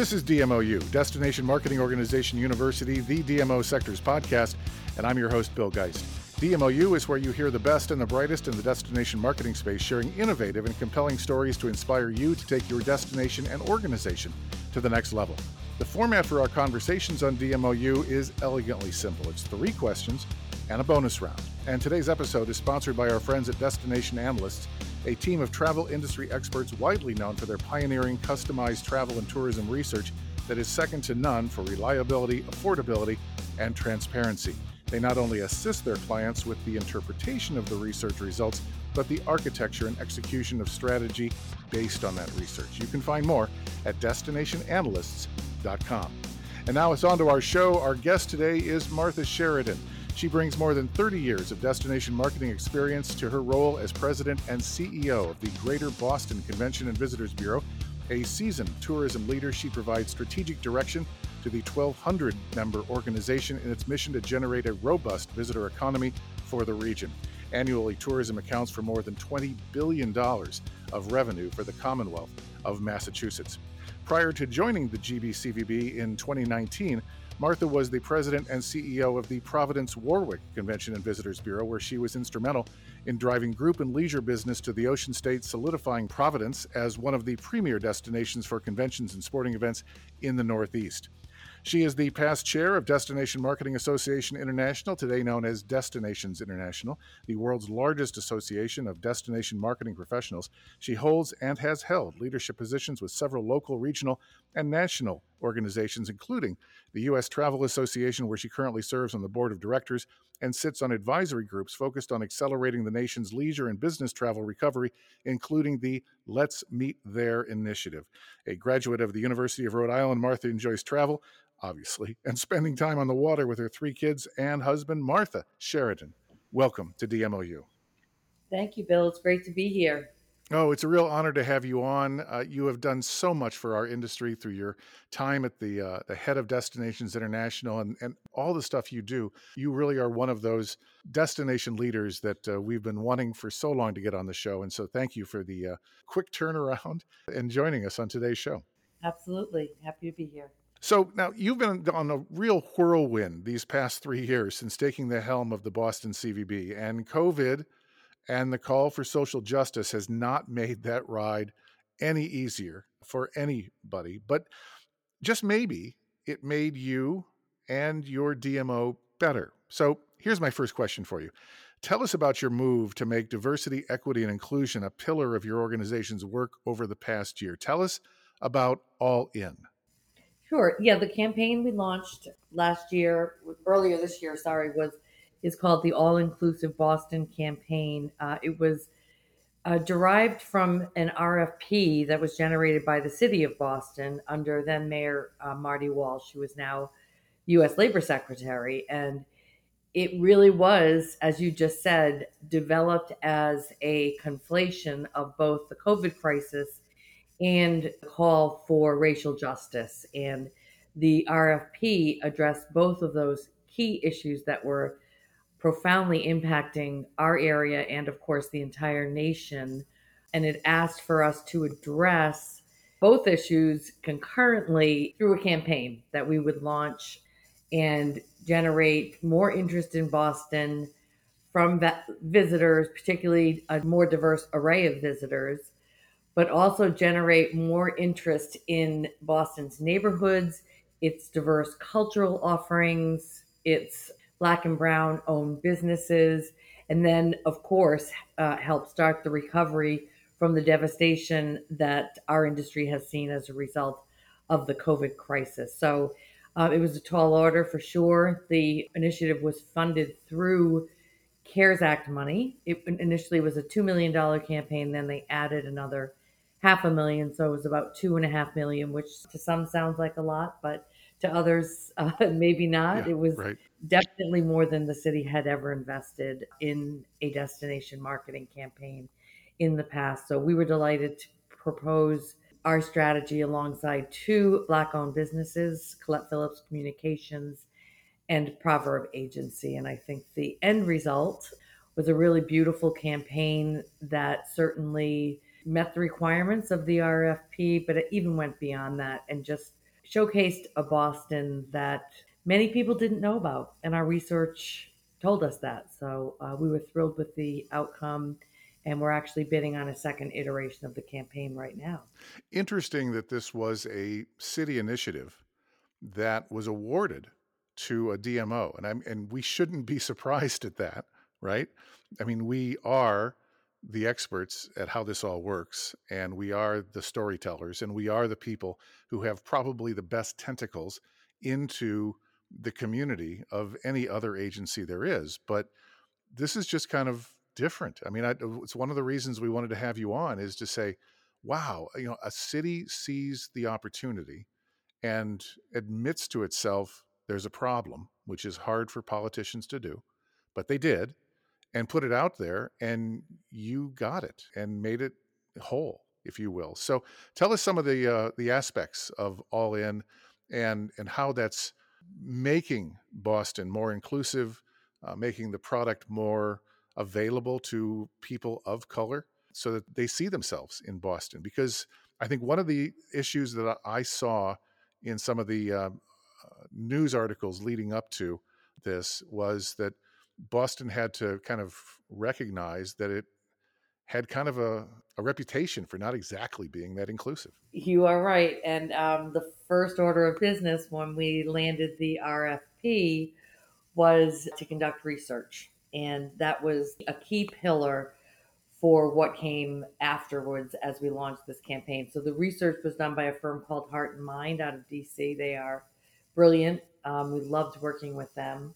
This is DMOU, Destination Marketing Organization University, the DMO Sectors podcast, and I'm your host, Bill Geist. DMOU is where you hear the best and the brightest in the destination marketing space, sharing innovative and compelling stories to inspire you to take your destination and organization to the next level. The format for our conversations on DMOU is elegantly simple it's three questions and a bonus round. And today's episode is sponsored by our friends at Destination Analysts a team of travel industry experts widely known for their pioneering customized travel and tourism research that is second to none for reliability, affordability, and transparency. They not only assist their clients with the interpretation of the research results, but the architecture and execution of strategy based on that research. You can find more at destinationanalysts.com. And now it's on to our show. Our guest today is Martha Sheridan. She brings more than 30 years of destination marketing experience to her role as president and CEO of the Greater Boston Convention and Visitors Bureau. A seasoned tourism leader, she provides strategic direction to the 1,200 member organization in its mission to generate a robust visitor economy for the region. Annually, tourism accounts for more than $20 billion of revenue for the Commonwealth of Massachusetts. Prior to joining the GBCVB in 2019, Martha was the president and CEO of the Providence Warwick Convention and Visitors Bureau, where she was instrumental in driving group and leisure business to the ocean state, solidifying Providence as one of the premier destinations for conventions and sporting events in the Northeast. She is the past chair of Destination Marketing Association International, today known as Destinations International, the world's largest association of destination marketing professionals. She holds and has held leadership positions with several local, regional, and national organizations, including the U.S. Travel Association, where she currently serves on the board of directors and sits on advisory groups focused on accelerating the nation's leisure and business travel recovery, including the Let's Meet There initiative. A graduate of the University of Rhode Island, Martha enjoys travel, obviously, and spending time on the water with her three kids and husband, Martha Sheridan. Welcome to DMOU. Thank you, Bill. It's great to be here. Oh, it's a real honor to have you on. Uh, you have done so much for our industry through your time at the uh, the head of Destinations International and, and all the stuff you do. You really are one of those destination leaders that uh, we've been wanting for so long to get on the show. And so, thank you for the uh, quick turnaround and joining us on today's show. Absolutely, happy to be here. So now you've been on a real whirlwind these past three years since taking the helm of the Boston CVB, and COVID and the call for social justice has not made that ride any easier for anybody. But just maybe it made you and your DMO better. So here's my first question for you. Tell us about your move to make diversity, equity, and inclusion a pillar of your organization's work over the past year. Tell us about All In. Sure. Yeah, the campaign we launched last year, earlier this year, sorry, was is called the All Inclusive Boston Campaign. Uh, it was uh, derived from an RFP that was generated by the city of Boston under then Mayor uh, Marty Walsh, who is now U.S. Labor Secretary. And it really was, as you just said, developed as a conflation of both the COVID crisis and the call for racial justice. And the RFP addressed both of those key issues that were profoundly impacting our area and, of course, the entire nation. And it asked for us to address both issues concurrently through a campaign that we would launch and generate more interest in Boston from visitors, particularly a more diverse array of visitors, but also generate more interest in Boston's neighborhoods, its diverse cultural offerings, its black and brown owned businesses, and then, of course, uh, help start the recovery from the devastation that our industry has seen as a result of the COVID crisis. So uh, it was a tall order for sure. The initiative was funded through CARES Act money. It initially was a $2 million campaign, then they added another half a million. So it was about two and a half million, which to some sounds like a lot, but to others, uh, maybe not. Yeah, it was right. definitely more than the city had ever invested in a destination marketing campaign in the past. So we were delighted to propose our strategy alongside two Black owned businesses, Colette Phillips Communications and Proverb Agency. And I think the end result was a really beautiful campaign that certainly met the requirements of the RFP, but it even went beyond that and just showcased a Boston that many people didn't know about, and our research told us that. So uh, we were thrilled with the outcome, and we're actually bidding on a second iteration of the campaign right now. Interesting that this was a city initiative that was awarded to a DMO, and I'm and we shouldn't be surprised at that, right? I mean, we are the experts at how this all works, and we are the storytellers, and we are the people who have probably the best tentacles into the community of any other agency there is. But this is just kind of different. I mean, I, it's one of the reasons we wanted to have you on is to say, wow, you know, a city sees the opportunity and admits to itself there's a problem, which is hard for politicians to do, but they did and put it out there and you got it and made it whole if you will. So tell us some of the uh, the aspects of all in and and how that's making boston more inclusive uh, making the product more available to people of color so that they see themselves in boston. Because i think one of the issues that i saw in some of the uh, news articles leading up to this was that Boston had to kind of recognize that it had kind of a, a reputation for not exactly being that inclusive. You are right. And um, the first order of business when we landed the RFP was to conduct research. And that was a key pillar for what came afterwards as we launched this campaign. So the research was done by a firm called Heart and Mind out of DC. They are brilliant. Um, we loved working with them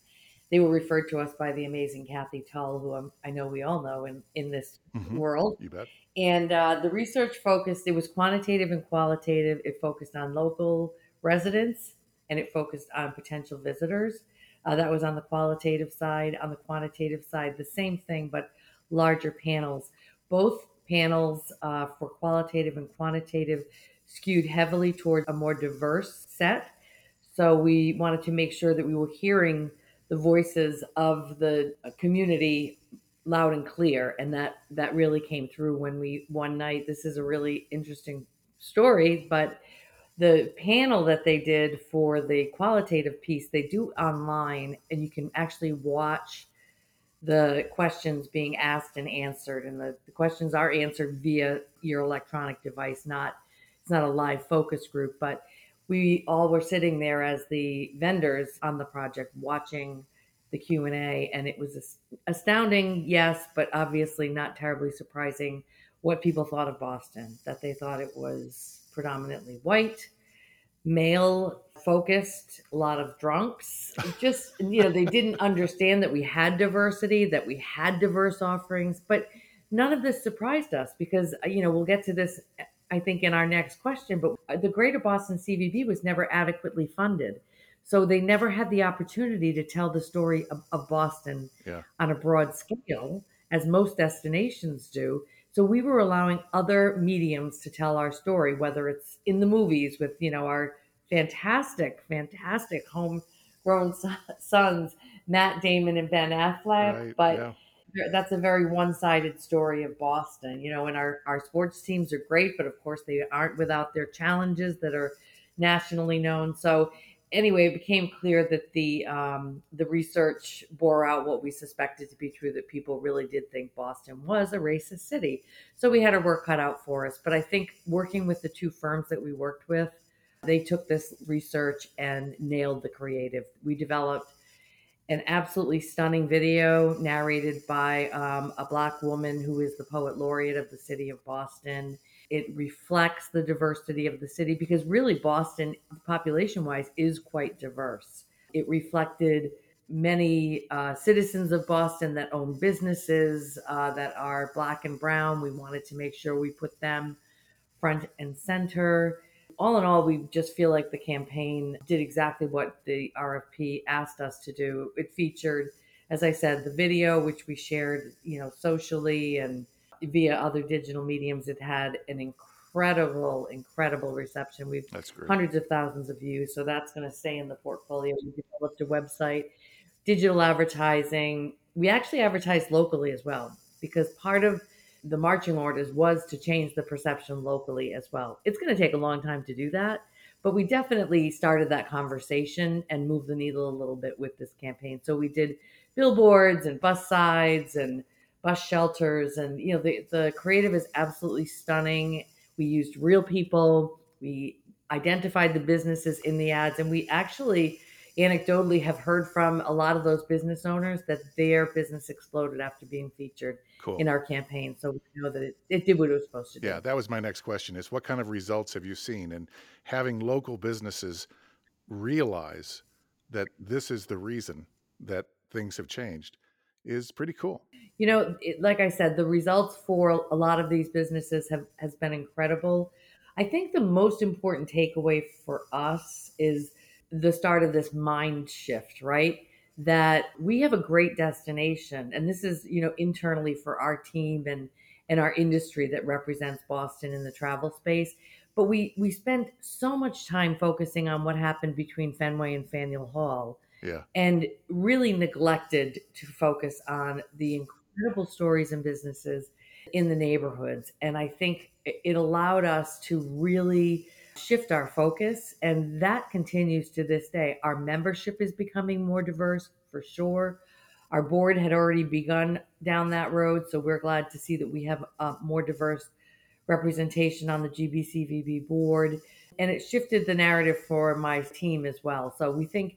they were referred to us by the amazing Kathy Tull, who I'm, i know we all know in, in this mm-hmm. world. You bet. And uh, the research focused, it was quantitative and qualitative. It focused on local residents and it focused on potential visitors. Uh, that was on the qualitative side. On the quantitative side, the same thing, but larger panels. Both panels uh, for qualitative and quantitative skewed heavily toward a more diverse set. So we wanted to make sure that we were hearing the voices of the community loud and clear and that that really came through when we one night this is a really interesting story but the panel that they did for the qualitative piece they do online and you can actually watch the questions being asked and answered and the, the questions are answered via your electronic device not it's not a live focus group but we all were sitting there as the vendors on the project watching the q&a and it was astounding yes but obviously not terribly surprising what people thought of boston that they thought it was predominantly white male focused a lot of drunks. Just you know they didn't understand that we had diversity that we had diverse offerings but none of this surprised us because you know we'll get to this I think, in our next question. But uh, the Greater Boston CVB was never adequately funded. So they never had the opportunity to tell the story of, of Boston yeah. on a broad scale, as most destinations do. So we were allowing other mediums to tell our story, whether it's in the movies with, you know, our fantastic, fantastic homegrown sons, Matt Damon and Ben Affleck. Right, but yeah that's a very one-sided story of Boston, you know, and our, our sports teams are great, but of course they aren't without their challenges that are nationally known. So anyway, it became clear that the um, the research bore out what we suspected to be true that people really did think Boston was a racist city. So we had our work cut out for us. But I think working with the two firms that we worked with, they took this research and nailed the creative. We developed an absolutely stunning video narrated by um, a black woman who is the poet laureate of the city of Boston. It reflects the diversity of the city because really Boston, population wise, is quite diverse. It reflected many uh, citizens of Boston that own businesses uh, that are black and brown. We wanted to make sure we put them front and center all in all, we just feel like the campaign did exactly what the RFP asked us to do. It featured, as I said, the video, which we shared, you know, socially and via other digital mediums. It had an incredible, incredible reception. We've hundreds of thousands of views, so that's going to stay in the portfolio. We developed a website, digital advertising. We actually advertised locally as well because part of the marching orders was to change the perception locally as well. It's going to take a long time to do that, but we definitely started that conversation and moved the needle a little bit with this campaign. So we did billboards and bus sides and bus shelters, and you know the the creative is absolutely stunning. We used real people. We identified the businesses in the ads, and we actually anecdotally have heard from a lot of those business owners that their business exploded after being featured cool. in our campaign. So we know that it, it did what it was supposed to do. Yeah, that was my next question is what kind of results have you seen? And having local businesses realize that this is the reason that things have changed is pretty cool. You know, it, like I said, the results for a lot of these businesses have has been incredible. I think the most important takeaway for us is the start of this mind shift, right? That we have a great destination, and this is, you know, internally for our team and and our industry that represents Boston in the travel space. But we we spent so much time focusing on what happened between Fenway and Faneuil Hall, yeah, and really neglected to focus on the incredible stories and businesses in the neighborhoods. And I think it allowed us to really shift our focus. And that continues to this day. Our membership is becoming more diverse for sure. Our board had already begun down that road. So we're glad to see that we have a more diverse representation on the GBCVB board. And it shifted the narrative for my team as well. So we think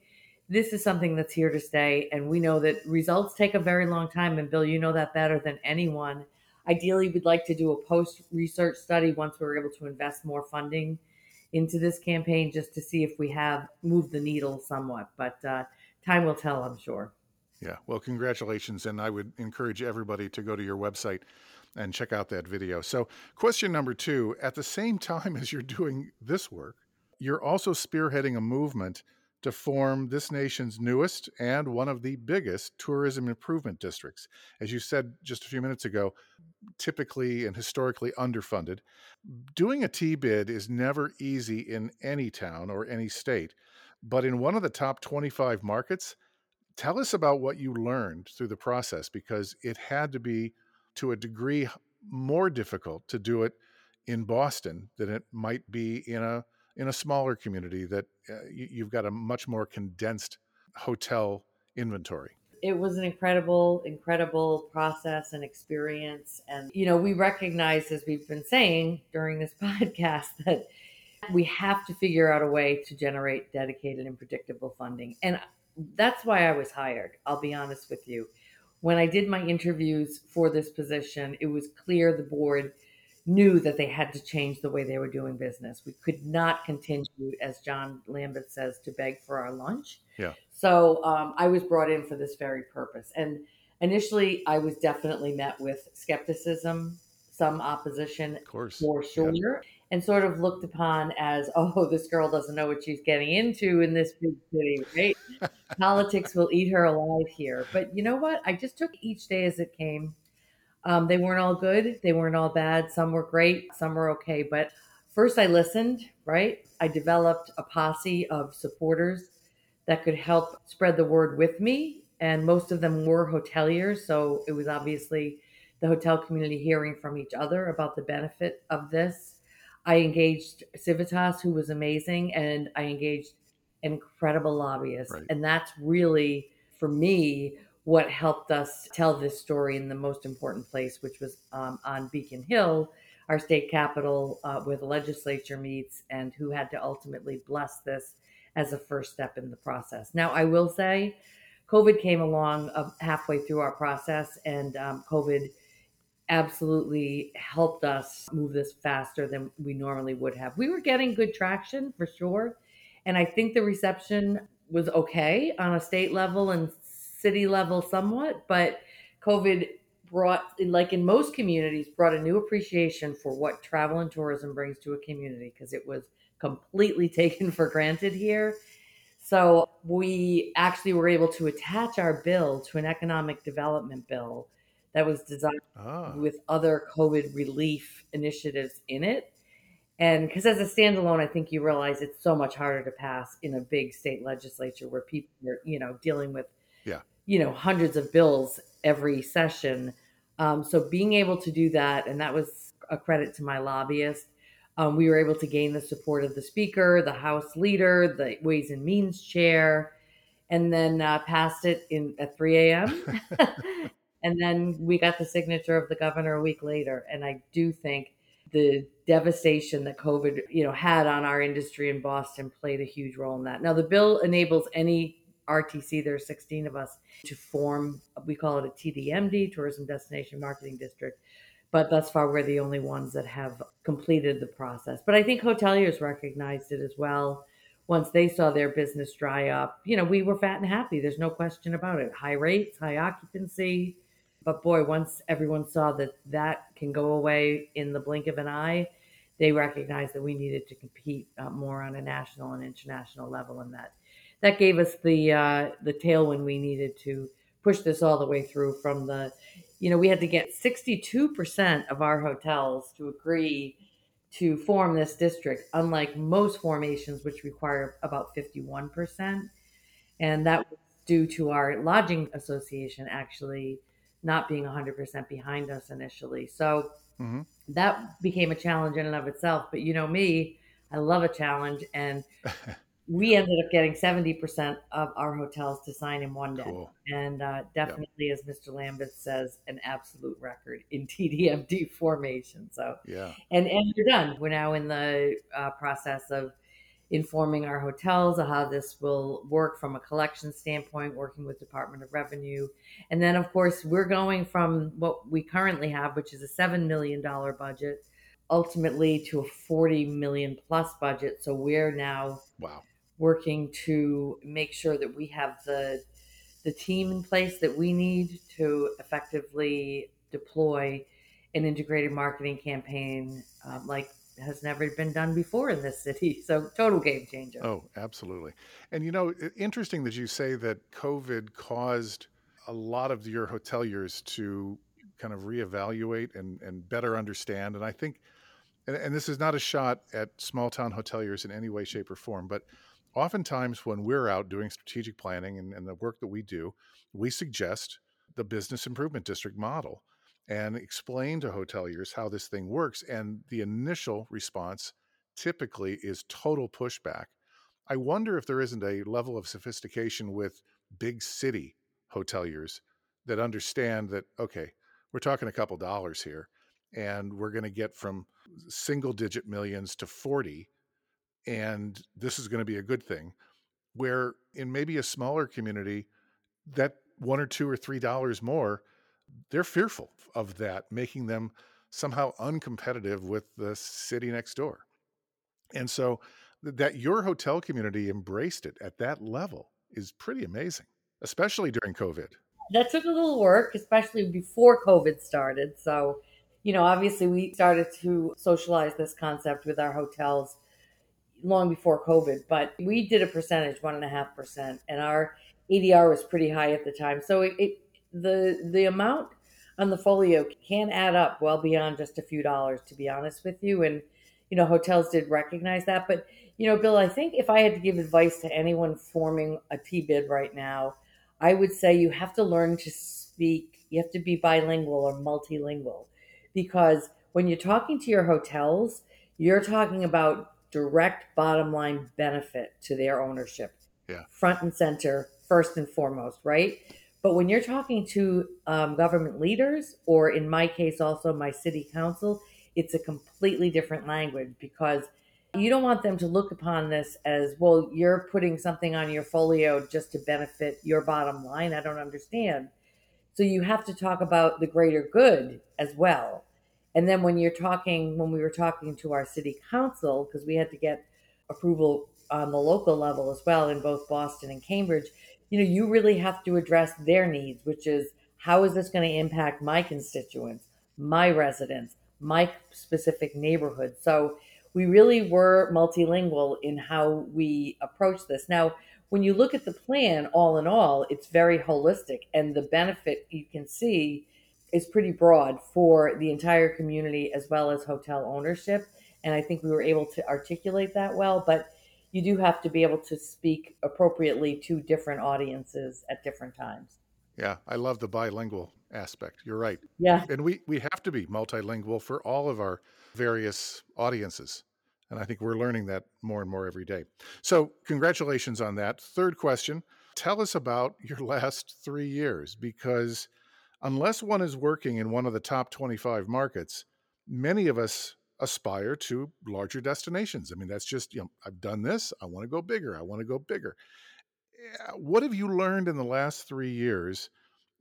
this is something that's here to stay. And we know that results take a very long time. And Bill, you know that better than anyone. Ideally, we'd like to do a post research study once we're able to invest more funding into this campaign just to see if we have moved the needle somewhat. But uh, time will tell, I'm sure. Yeah. Well, congratulations. And I would encourage everybody to go to your website and check out that video. So, question number two at the same time as you're doing this work, you're also spearheading a movement to form this nation's newest and one of the biggest tourism improvement districts. As you said just a few minutes ago, typically and historically underfunded. Doing a TBID is never easy in any town or any state, but in one of the top 25 markets, tell us about what you learned through the process because it had to be to a degree more difficult to do it in Boston than it might be in a in a smaller community that uh, you, have got a much more condensed hotel inventory. It was an incredible incredible process and experience and you know we recognize as we've been saying during this podcast that we have to figure out a way to generate dedicated and predictable funding and that's why i was hired i'll be honest with you. When i did my interviews for this position it was clear the board knew that they had to change the way they were doing business. We could not continue, as John Lambeth says, to beg for our lunch. Yeah. So um, I was brought in for this very purpose. And initially, I was definitely met with skepticism, some opposition, of course. for sure, yeah. and sort of looked upon as, oh, this girl doesn't know what she's getting into in this big city, right? Politics will eat her alive here. But you know what? I just took each day as it came. Um, they weren't all good. They weren't all bad. Some were great. Some were okay. But first, I listened, right? I developed a posse of supporters that could help spread the word with me. And most of them were hoteliers. So it was obviously the hotel community hearing from each other about the benefit of this. I engaged Civitas, who was amazing, and I engaged incredible lobbyists. Right. And that's really, for me, what helped us tell this story in the most important place, which was um, on Beacon Hill, our state capital, uh, where the legislature meets, and who had to ultimately bless this as a first step in the process. Now, I will say, COVID came along uh, halfway through our process, and um, COVID absolutely helped us move this faster than we normally would have. We were getting good traction for sure. And I think the reception was okay on a state level and city level somewhat, but COVID brought, like in most communities, brought a new appreciation for what travel and tourism brings to a community because it was completely taken for granted here. So we actually were able to attach our bill to an economic development bill that was designed ah. with other COVID relief initiatives in it. And because as a standalone, I think you realize it's so much harder to pass in a big state legislature where people are, you know, dealing with yeah. you know, hundreds of bills every session. Um, so being able to do that, and that was a credit to my lobbyist. Um, we were able to gain the support of the speaker, the House leader, the Ways and Means chair, and then uh, passed it in at 3 a.m. and then we got the signature of the governor a week later. And I do think the devastation that COVID, you know, had on our industry in Boston played a huge role in that. Now the bill enables any RTC, there's 16 of us, to form, we call it a TDMD, Tourism Destination Marketing District. But thus far, we're the only ones that have completed the process. But I think hoteliers recognized it as well. Once they saw their business dry up, you know, we were fat and happy. There's no question about it. High rates, high occupancy. But boy, once everyone saw that that can go away in the blink of an eye, they recognized that we needed to compete uh, more on a national and international level, and that that gave us the uh, the tailwind we needed to push this all the way through. From the, you know, we had to get sixty two percent of our hotels to agree to form this district, unlike most formations, which require about fifty one percent, and that was due to our lodging association actually not being 100% behind us initially. So mm-hmm. that became a challenge in and of itself. But you know me, I love a challenge. And we ended up getting 70% of our hotels to sign in one day. Cool. And uh, definitely, yep. as Mr. Lambeth says, an absolute record in TDMD formation. So, yeah. And, and we're done. We're now in the uh, process of informing our hotels of how this will work from a collection standpoint, working with Department of Revenue. And then, of course, we're going from what we currently have, which is a $7 million budget, ultimately to a 40 million plus budget. So we're now wow. Working to make sure that we have the the team in place that we need to effectively deploy an integrated marketing campaign um, like has never been done before in this city. So total game changer. Oh, absolutely. And you know, interesting that you say that COVID caused a lot of your hoteliers to kind of reevaluate and, and better understand. And I think, and, and this is not a shot at small town hoteliers in any way, shape, or form, but oftentimes when we're out doing strategic planning and, and the work that we do, we suggest the business improvement district model and explain to hoteliers how this thing works. And the initial response typically is total pushback. I wonder if there isn't a level of sophistication with big city hoteliers that understand that, okay, we're talking a couple dollars here and we're going to get from single digit millions to 40 and this is going to be a good thing where in maybe a smaller community that one or two or three dollars more they're fearful of that, making them somehow uncompetitive with the city next door. And so that your hotel community embraced it at that level is pretty amazing, especially during COVID. That took a little work, especially before COVID started. So, you know, obviously we started to socialize this concept with our hotels long before COVID, but we did a percentage, one and a half percent, and our ADR was pretty high at the time. So it, it the the amount on the folio can add up well beyond just a few dollars to be honest with you and you know hotels did recognize that but you know bill i think if i had to give advice to anyone forming a TBID right now i would say you have to learn to speak you have to be bilingual or multilingual because when you're talking to your hotels you're talking about direct bottom line benefit to their ownership yeah. front and center first and foremost right but when you're talking to um, government leaders, or in my case, also my city council, it's a completely different language because you don't want them to look upon this as, well, you're putting something on your folio just to benefit your bottom line. I don't understand. So you have to talk about the greater good as well. And then when you're talking, when we were talking to our city council, because we had to get approval on the local level as well in both Boston and Cambridge, you know, you really have to address their needs, which is how is this going to impact my constituents, my residents, my specific neighborhood. So we really were multilingual in how we approach this. Now, when you look at the plan, all in all, it's very holistic, and the benefit you can see is pretty broad for the entire community as well as hotel ownership. And I think we were able to articulate that well. But you do have to be able to speak appropriately to different audiences at different times. Yeah, I love the bilingual aspect. You're right. Yeah. And we, we have to be multilingual for all of our various audiences. And I think we're learning that more and more every day. So, congratulations on that. Third question Tell us about your last three years because unless one is working in one of the top 25 markets, many of us aspire to larger destinations. I mean, that's just, you know, I've done this. I want to go bigger. I want to go bigger. Eh, what have you learned in the last three years?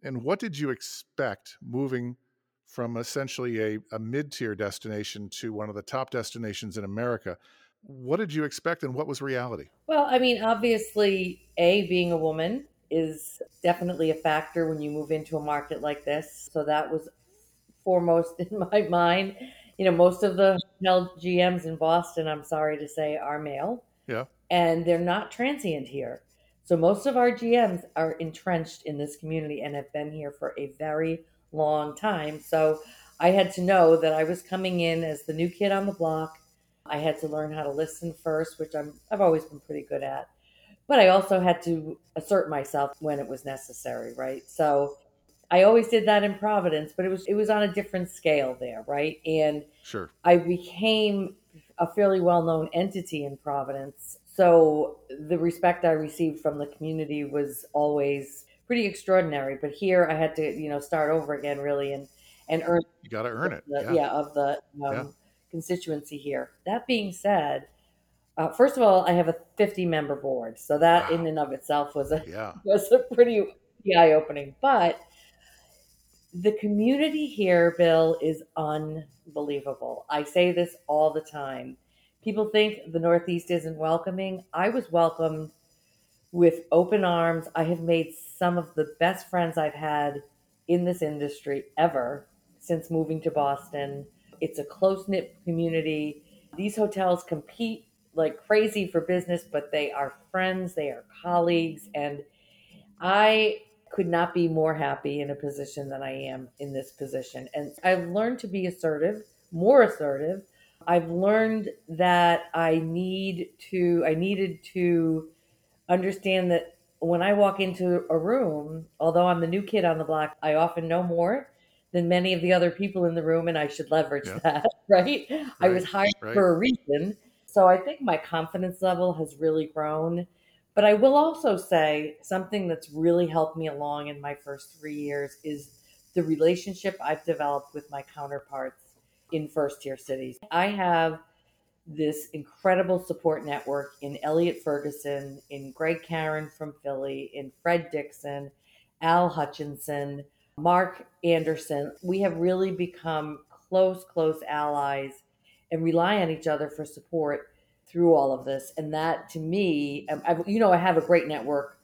And what did you expect moving from essentially a, a mid tier destination to one of the top destinations in America? What did you expect and what was reality? Well, I mean, obviously, A, being a woman is definitely a factor when you move into a market like this. So that was foremost in my mind. You know, most of the hotel GMs in Boston, I'm sorry to say, are male. Yeah. And they're not transient here. So most of our GMs are entrenched in this community and have been here for a very long time. So I had to know that I was coming in as the new kid on the block. I had to learn how to listen first, which I'm I've always been pretty good at. But I also had to assert myself when it was necessary, right? So I always did that in Providence, but it was it was on a different scale there, right? And sure. I became a fairly well-known entity in Providence. So the respect I received from the community was always pretty extraordinary. But here I had to, you know, start over again really and and earn you got to earn it. The, yeah. yeah. of the um, yeah. constituency here. That being said, uh, first of all, I have a 50 member board, so that wow. in and of itself was a yeah. was a pretty eye opening. But the community here, Bill, is unbelievable. I say this all the time. People think the Northeast isn't welcoming. I was welcomed with open arms. I have made some of the best friends I've had in this industry ever since moving to Boston. It's a close knit community. These hotels compete like crazy for business, but they are friends, they are colleagues. And I could not be more happy in a position than I am in this position. And I've learned to be assertive, more assertive. I've learned that I need to, I needed to understand that when I walk into a room, although I'm the new kid on the block, I often know more than many of the other people in the room, and I should leverage yeah. that, right? right? I was hired right. for a reason. So I think my confidence level has really grown. But I will also say something that's really helped me along in my first three years is the relationship I've developed with my counterparts in first tier cities. I have this incredible support network in Elliott Ferguson, in Gregg Caren from Philly, in Fred Dixon, Al Hutchinson, Mark Anderson. We have really become close, close allies and rely on each other for support through all of this. And that to me, um, I've, you know, I have a great network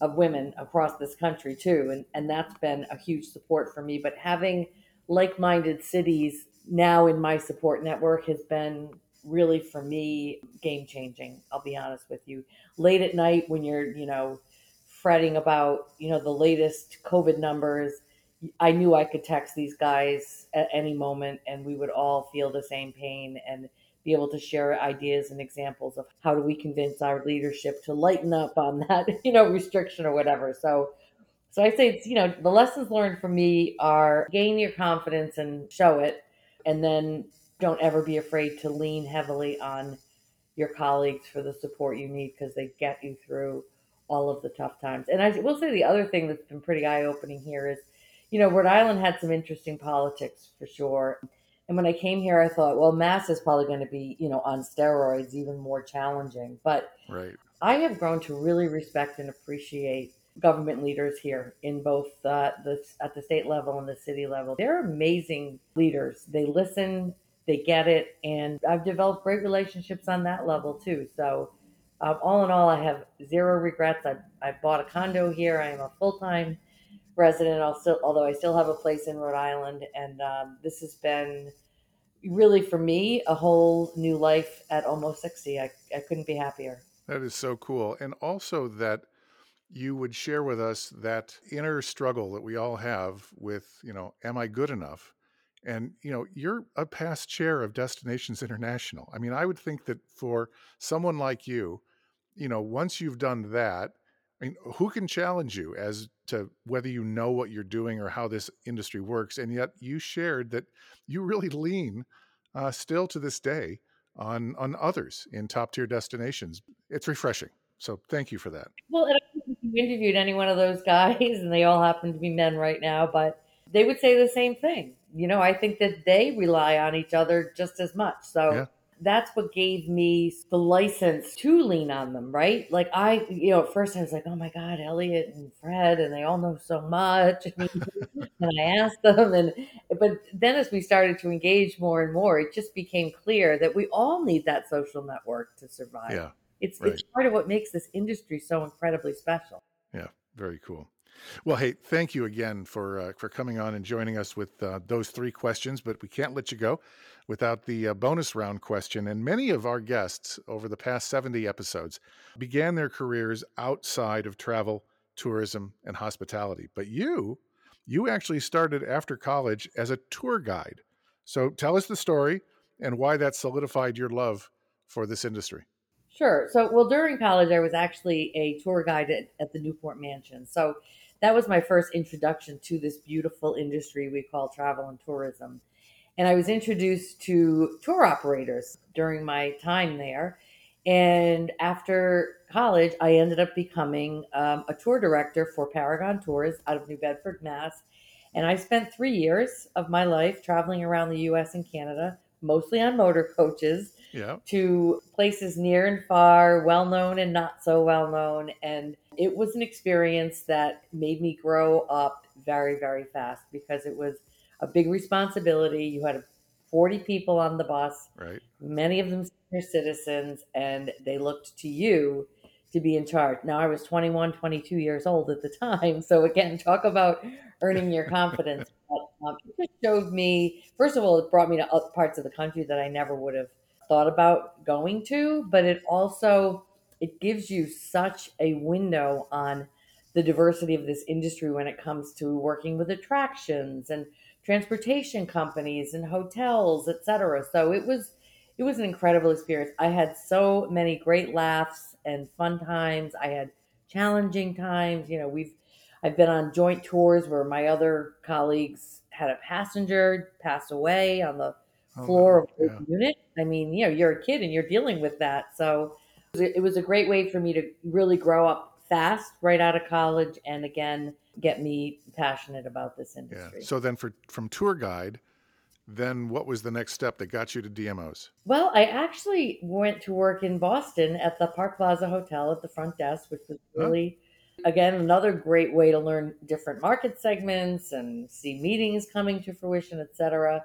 of women across this country too. And, and that's been a huge support for me. But having like minded cities now in my support network has been really for me game changing i'll be honest with you late at night when you're you know fretting about you know the latest covid numbers i knew i could text these guys at any moment and we would all feel the same pain and be able to share ideas and examples of how do we convince our leadership to lighten up on that you know restriction or whatever so so i say it's you know the lessons learned from me are gain your confidence and show it and then don't ever be afraid to lean heavily on your colleagues for the support you need because they get you through all of the tough times. And I will say the other thing that's been pretty eye opening here is, you know, Rhode Island had some interesting politics for sure. And when I came here, I thought, well, Mass is probably going to be, you know, on steroids, even more challenging. But right. I have grown to really respect and appreciate government leaders here in both uh, the at the state level and the city level. They're amazing leaders. They listen they get it. And I've developed great relationships on that level too. So, um, all in all, I have zero regrets. I, I bought a condo here. I am a full time resident. I'll still, although I still have a place in Rhode Island, and um, this has been really for me a whole new life at almost sixty. I, I couldn't be happier. That is so cool, and also that you would share with us that inner struggle that we all have with, you know, am I good enough? And you know, you're a past chair of Destinations International. I mean, I would think that for someone like you, you know, once you've done that, I mean, who can challenge you as to whether you know what you're doing or how this industry works? And yet, you shared that you really lean, uh, still to this day, on on others in top tier destinations. It's refreshing. So thank you for that. Well, and if you interviewed any one of those guys, and they all happen to be men right now, but they would say the same thing. You know, I think that they rely on each other just as much. So yeah that's what gave me the license to lean on them, right? Like I, you know, at first I was like, oh my God, Elliott and Fred, and they all know so much. and I asked them, and but then as we started to engage more and more, it just became clear that we all need that social network to survive. Yeah, it's right. it's part of what makes this industry so incredibly special. Yeah, very cool. Well, hey, thank you again for uh, for coming on and joining us with uh, those three questions. But we can't let you go without the uh, bonus round question. And many of our guests over the past 70 episodes began their careers outside of travel, tourism, and hospitality. But you, you actually started after college as a tour guide. So tell us the story and why that solidified your love for this industry. Sure. So, well, during college, I was actually a tour guide at, at the Newport Mansion. So, that was my first introduction to this beautiful industry we call travel and tourism. And I was introduced to tour operators during my time there. And after college, I ended up becoming um, a tour director for Paragon Tours out of New Bedford, Mass. And I spent three years of my life traveling around the US and Canada, mostly on motor coaches yeah. to places near and far, well known and not so well known. And it was an experience that made me grow up very, very fast because it was a big responsibility. You had 40 people on the bus, right? Many of them senior citizens, and they looked to you to be in charge. Now, I was 21, 22 years old at the time. So, again, talk about earning your confidence. but, um, it just showed me, first of all, it brought me to other parts of the country that I never would have thought about going to, but it also it gives you such a window on the diversity of this industry when it comes to working with attractions and transportation companies and hotels, etc. So it was it was an incredible experience. I had so many great laughs and fun times. I had challenging times. You know, we've I've been on joint tours where my other colleagues had a passenger pass away on the oh, floor of the unit. I mean, you know, you're a kid and you're dealing with that. So it was a great way for me to really grow up fast right out of college and again get me passionate about this industry. Yeah. So then for from tour guide, then what was the next step that got you to DMOs? Well, I actually went to work in Boston at the Park Plaza Hotel at the front desk, which was really huh? again another great way to learn different market segments and see meetings coming to fruition, etc.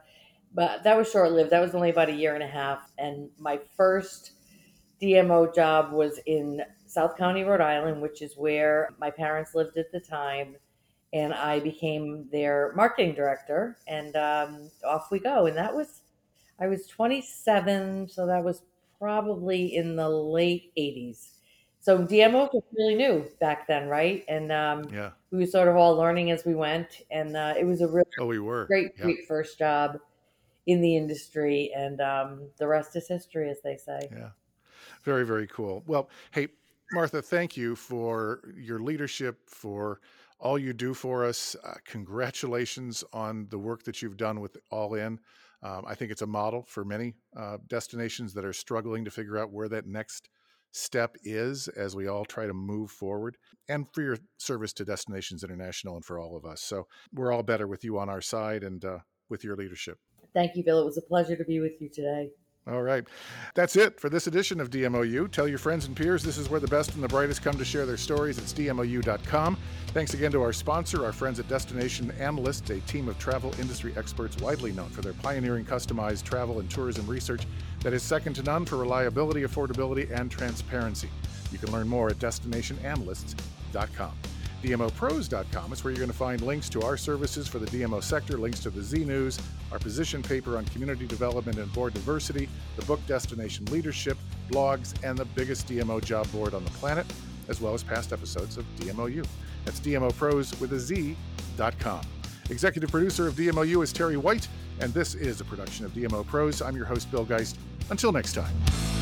But that was short lived. That was only about a year and a half. And my first DMO job was in South County, Rhode Island, which is where my parents lived at the time. And I became their marketing director, and um, off we go. And that was, I was 27, so that was probably in the late 80s. So DMO was really new back then, right? And um, yeah, we were sort of all learning as we went, and uh, it was a really oh, we were great, yeah. great first job in the industry, and um, the rest is history, as they say. Yeah. Very, very cool. Well, hey, Martha, thank you for your leadership, for all you do for us. Uh, congratulations on the work that you've done with All In. Um, I think it's a model for many uh, destinations that are struggling to figure out where that next step is as we all try to move forward, and for your service to Destinations International and for all of us. So we're all better with you on our side and uh, with your leadership. Thank you, Bill. It was a pleasure to be with you today. All right. That's it for this edition of DMOU. Tell your friends and peers this is where the best and the brightest come to share their stories. It's DMOU.com. Thanks again to our sponsor, our friends at Destination Analysts, a team of travel industry experts widely known for their pioneering customized travel and tourism research that is second to none for reliability, affordability, and transparency. You can learn more at destinationanalysts.com. DMOproz.com is where you're going to find links to our services for the DMO sector, links to the Z News, our position paper on community development and board diversity, the book Destination Leadership, blogs, and the biggest DMO job board on the planet, as well as past episodes of DMOU. That's DMOproz with a Z.com. Executive producer of DMOU is Terry White, and this is a production of DMO Pros. I'm your host, Bill Geist. Until next time.